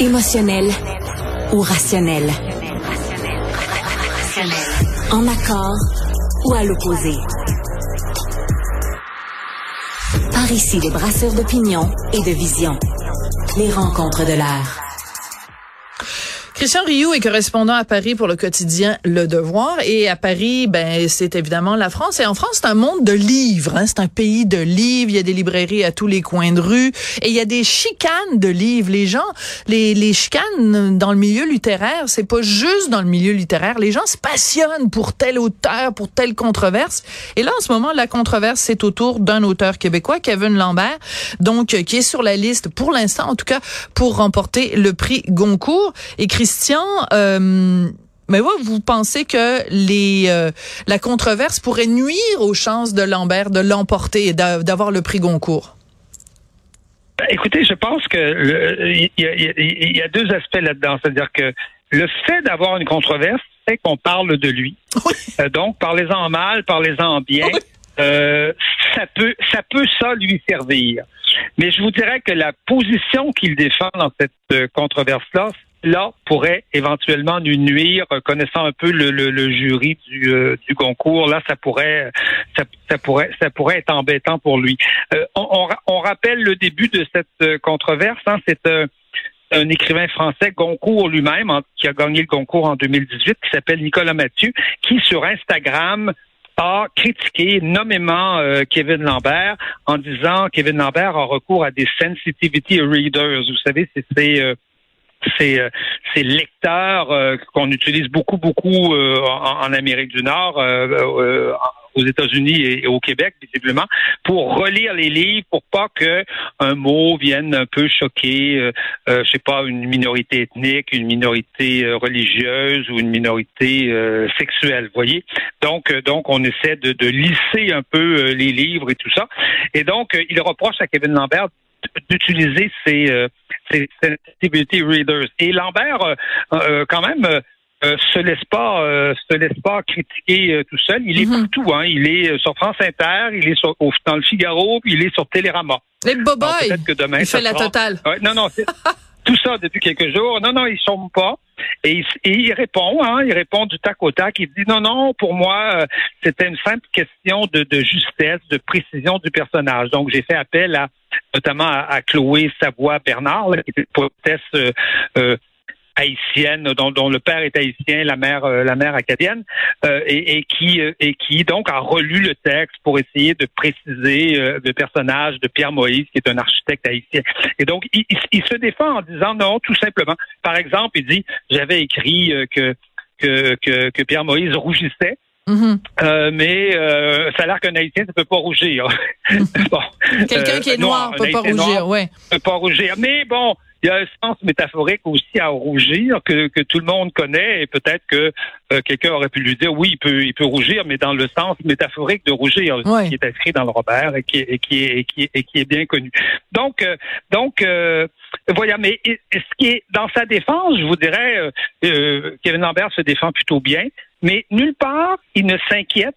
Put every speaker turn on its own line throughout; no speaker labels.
Émotionnel ou rationnel. En accord ou à l'opposé. Par ici, les brasseurs d'opinion et de vision. Les rencontres de l'air.
Christian Rioux est correspondant à Paris pour le quotidien Le Devoir. Et à Paris, ben, c'est évidemment la France. Et en France, c'est un monde de livres. Hein. C'est un pays de livres. Il y a des librairies à tous les coins de rue. Et il y a des chicanes de livres. Les gens, les, les chicanes dans le milieu littéraire, c'est pas juste dans le milieu littéraire. Les gens se passionnent pour tel auteur, pour telle controverse. Et là, en ce moment, la controverse, c'est autour d'un auteur québécois, Kevin Lambert, donc, qui est sur la liste, pour l'instant, en tout cas, pour remporter le prix Goncourt. Christian, euh, mais ouais, vous pensez que les euh, la controverse pourrait nuire aux chances de Lambert de l'emporter et d'avoir le prix Goncourt?
Ben, écoutez, je pense que il y, a deux aspects là-dedans. C'est-à-dire que le fait d'avoir une controverse, c'est qu'on parle de lui. Euh, donc, parlez-en mal, parlez-en bien. ça peut, ça peut ça lui servir. Mais je vous dirais que la position qu'il défend dans cette controverse-là, là pourrait éventuellement nous nuire, connaissant un peu le, le, jury du, euh, du concours. Là, ça pourrait, ça, pourrait, ça pourrait être embêtant pour lui. Euh, on, on, rappelle le début de cette euh, controverse. Hein, c'est un écrivain français, Goncourt lui-même, qui a gagné le concours en 2018, qui s'appelle Nicolas Mathieu, qui sur Instagram a critiqué nommément Kevin Lambert en disant Kevin Lambert a recours à des sensitivity readers. Vous savez, c'est ces, euh, ces lecteurs euh, qu'on utilise beaucoup, beaucoup euh, en, Amérique du Nord, aux États-Unis et, au Québec, visiblement, pour relire les livres, pour pas que un mot vienne un peu choquer, je sais pas, une minorité ethnique, une minorité religieuse ou une minorité sexuelle. Voyez? Donc, donc, on essaie de, de lisser un peu les livres et tout ça. Et donc, il reproche à Kevin Lambert d'utiliser ces, euh, ces sensitivity readers. Et Lambert, euh, euh, quand même, se laisse pas se laisse pas critiquer tout seul. Il est mm-hmm. partout. Hein. Il est sur France Inter, il est sur, dans le Figaro, puis il est sur Télérama.
Les boboy, il fait la totale.
non, non, tout ça depuis quelques jours. Non, non, ils sont pas. Et, il répond, hein, il répond du tac au tac. Il dit non, non, pour moi, euh, c'était une simple question de, justesse, de précision du personnage. Donc, j'ai fait appel à notamment à, Chloé Savoie Bernard, qui était poétesse euh, euh, haïtienne, dont, dont, le père est haïtien, la mère, euh, la mère acadienne, euh, et, et, qui euh, et qui donc a relu le texte pour essayer de préciser le personnage de Pierre Moïse, qui est un architecte haïtien. Et donc il, il, se défend en disant non, tout simplement. Par exemple, il dit j'avais écrit que, que que, que Pierre Moïse rougissait. Mm-hmm. euh, mais euh, ça a l'air qu'un Haïtien ne peut pas rougir.
bon. Quelqu'un qui est noir ne peut pas rougir, ouais.
peut pas rougir. Mais bon, il y a un sens métaphorique aussi à rougir que, que tout le monde connaît et peut-être que euh, quelqu'un aurait pu lui dire oui, il peut, il peut rougir, mais dans le sens métaphorique de rougir, qui est inscrit dans le Robert et qui, et qui, est, et qui, et qui est bien connu. Donc, euh, donc euh, voilà, mais ce qui est dans sa défense, je vous dirais, Kevin Lambert se défend plutôt bien, mais nulle part il ne s'inquiète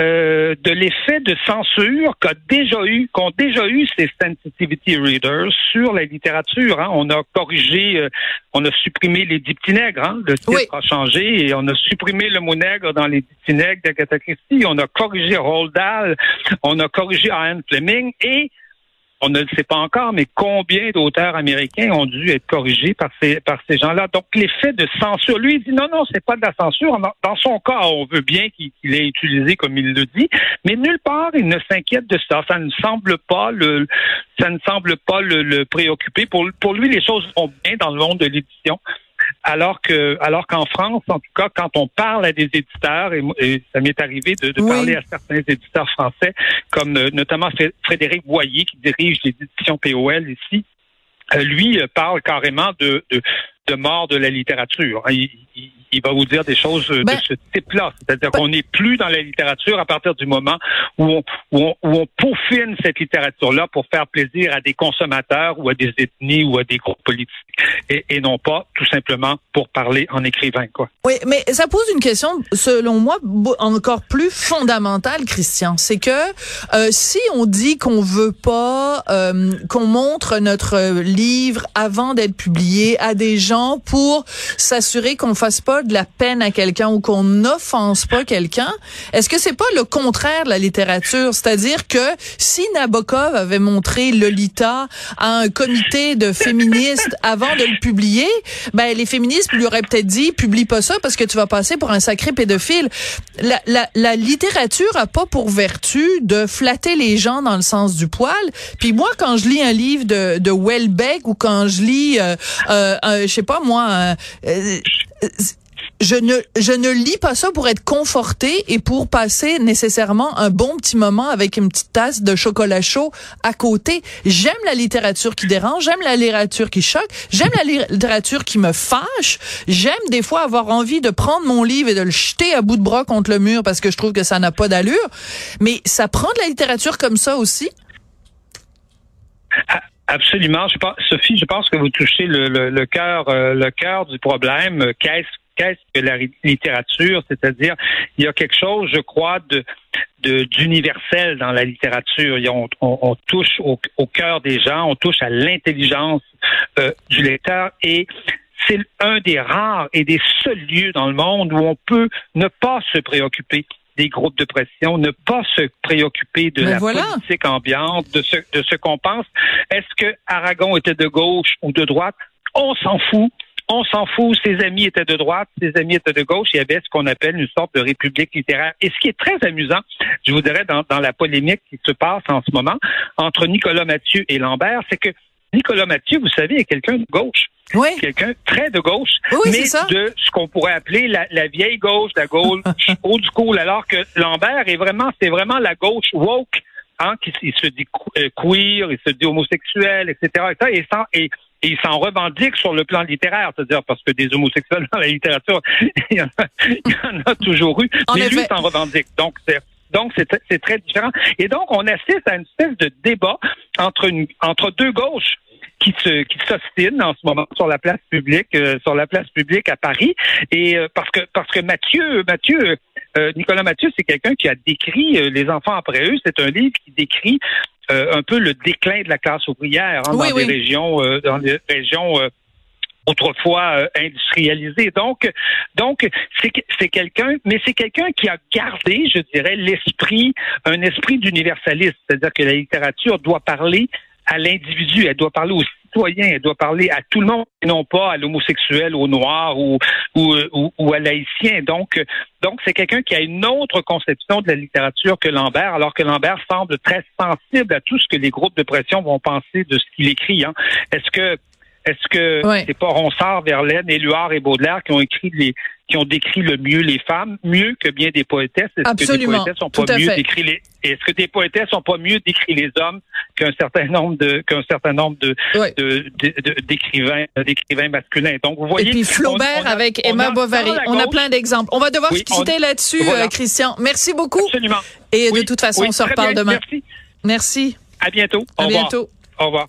euh, de l'effet de censure qu'a déjà eu, qu'ont déjà eu ces sensitivity readers sur la littérature. Hein. On a corrigé, euh, on a supprimé les diptynègres, hein. le titre a changé et on a supprimé le mot nègre dans les diptynègres d'Agatha Christie. On a corrigé Roald Dahl, on a corrigé Anne Fleming et on ne le sait pas encore, mais combien d'auteurs américains ont dû être corrigés par ces, par ces gens-là? Donc, l'effet de censure, lui, il dit non, non, c'est pas de la censure. Dans son cas, on veut bien qu'il ait utilisé comme il le dit, mais nulle part, il ne s'inquiète de ça. Ça ne semble pas le, ça ne semble pas le, le préoccuper. Pour, pour lui, les choses vont bien dans le monde de l'édition alors que alors qu'en France, en tout cas, quand on parle à des éditeurs, et, ça m'est arrivé de, parler à certains éditeurs français, comme euh, notamment Frédéric Boyer, qui dirige l'édition POL ici, lui parle carrément de, de, de mort de la littérature. Il, il va vous dire des choses euh, de ben- ce type-là. C'est-à-dire ben- qu'on n'est plus dans la littérature à partir du moment où on, où on, peaufine cette littérature-là pour faire plaisir à des consommateurs ou à des ethnies ou à des groupes politiques et, et non pas tout simplement pour parler en écrivain. Quoi.
Oui, mais ça pose une question, selon moi, encore plus fondamentale, Christian. C'est que euh, si on dit qu'on veut pas euh, qu'on montre notre livre avant d'être publié à des gens pour s'assurer qu'on fasse pas de la peine à quelqu'un ou qu'on n'offense pas quelqu'un, est-ce que c'est pas le contraire de la littérature? C'est-à-dire que si Nabokov avait montré Lolita à un comité de féministes avant de le publier, ben les féministes lui auraient peut-être dit publie pas ça parce que tu vas passer pour un sacré pédophile. La, la, la littérature a pas pour vertu de flatter les gens dans le sens du poil. Puis moi, quand je lis un livre de, de Welbeck ou quand je lis, euh, euh, je sais pas moi, euh, je ne je ne lis pas ça pour être conforté et pour passer nécessairement un bon petit moment avec une petite tasse de chocolat chaud à côté. J'aime la littérature qui dérange, j'aime la littérature qui choque, j'aime la littérature qui me fâche, j'aime des fois avoir envie de prendre mon livre et de le jeter à bout de bras contre le mur parce que je trouve que ça n'a pas d'allure, mais ça prend de la littérature comme ça aussi.
Absolument. Je pense, Sophie, je pense que vous touchez le, le, le cœur, euh, le cœur du problème. Qu'est-ce qu'est-ce que la littérature, c'est-à-dire il y a quelque chose, je crois, de d'universel dans la littérature. On, on, touche au, cœur des gens, on touche à l'intelligence euh, du lecteur et c'est un des rares et des seuls lieux dans le monde où on peut ne pas se préoccuper des groupes de pression, ne pas se préoccuper de la politique ambiante, de ce, de ce qu'on pense. Est-ce que Aragon était de gauche ou de droite? On s'en fout on s'en fout, ses amis étaient de droite, ses amis étaient de gauche, il y avait ce qu'on appelle une sorte de république littéraire. Et ce qui est très amusant, je vous dirais, dans, la polémique qui se passe en ce moment entre Nicolas Mathieu et Lambert, c'est que Nicolas Mathieu, vous savez, est quelqu'un de gauche.
Oui.
Quelqu'un très de gauche,
oui,
mais de ce qu'on pourrait appeler la, vieille gauche, la gauche old school, alors que Lambert est vraiment, c'est vraiment la gauche woke, hein, qui il se dit euh, queer, il se dit homosexuel, etc. Et, ça, et, et il s'en revendique sur le plan littéraire, c'est-à-dire parce que des homosexuels dans la littérature, il y en a, toujours eu, mais lui s'en revendique. Donc, c'est donc, c'est très différent. Et donc, on assiste à une espèce de débat entre, une, entre deux gauches qui se qui s'ostinent en ce moment sur la place publique euh, sur la place publique à Paris. Et euh, parce que parce que Mathieu Mathieu euh, Nicolas Mathieu c'est quelqu'un qui a décrit les enfants après eux. C'est un livre qui décrit un peu le déclin de la classe ouvrière hein, dans, Des régions, dans des régions autrefois industrialisées. Donc, donc c'est c'est quelqu'un, mais c'est quelqu'un qui a gardé, je dirais, l'esprit, un esprit d'universalisme, c'est-à-dire que la littérature doit parler à l'individu, elle doit parler aux citoyens, elle doit parler à tout le monde, et non pas à l'homosexuel, au noir ou, ou, ou, à l'haïtien. Donc, donc c'est quelqu'un qui a une autre conception de la littérature que Lambert, alors que Lambert semble très sensible à tout ce que les groupes de pression vont penser de ce qu'il écrit. Hein. Est-ce que est-ce que c'est pas Ronsard, Verlaine, Éluard et Baudelaire qui ont écrit les qui ont décrit le mieux les femmes, mieux que bien des poétesses? Est-ce que des poétesses sont pas mieux décrit les est-ce que des poétesses sont pas mieux décrit les hommes qu'un certain nombre de qu'un certain nombre de, d'écrivains d'écrivains masculins? Donc vous voyez
Et puis Flaubert avec Emma Bovary, on a plein d'exemples. On va devoir se quitter là-dessus euh, Christian. Merci beaucoup.
Absolument.
Et de toute façon, on se reparle demain.
Merci.
Merci.
À bientôt.
à bientôt.
Au revoir.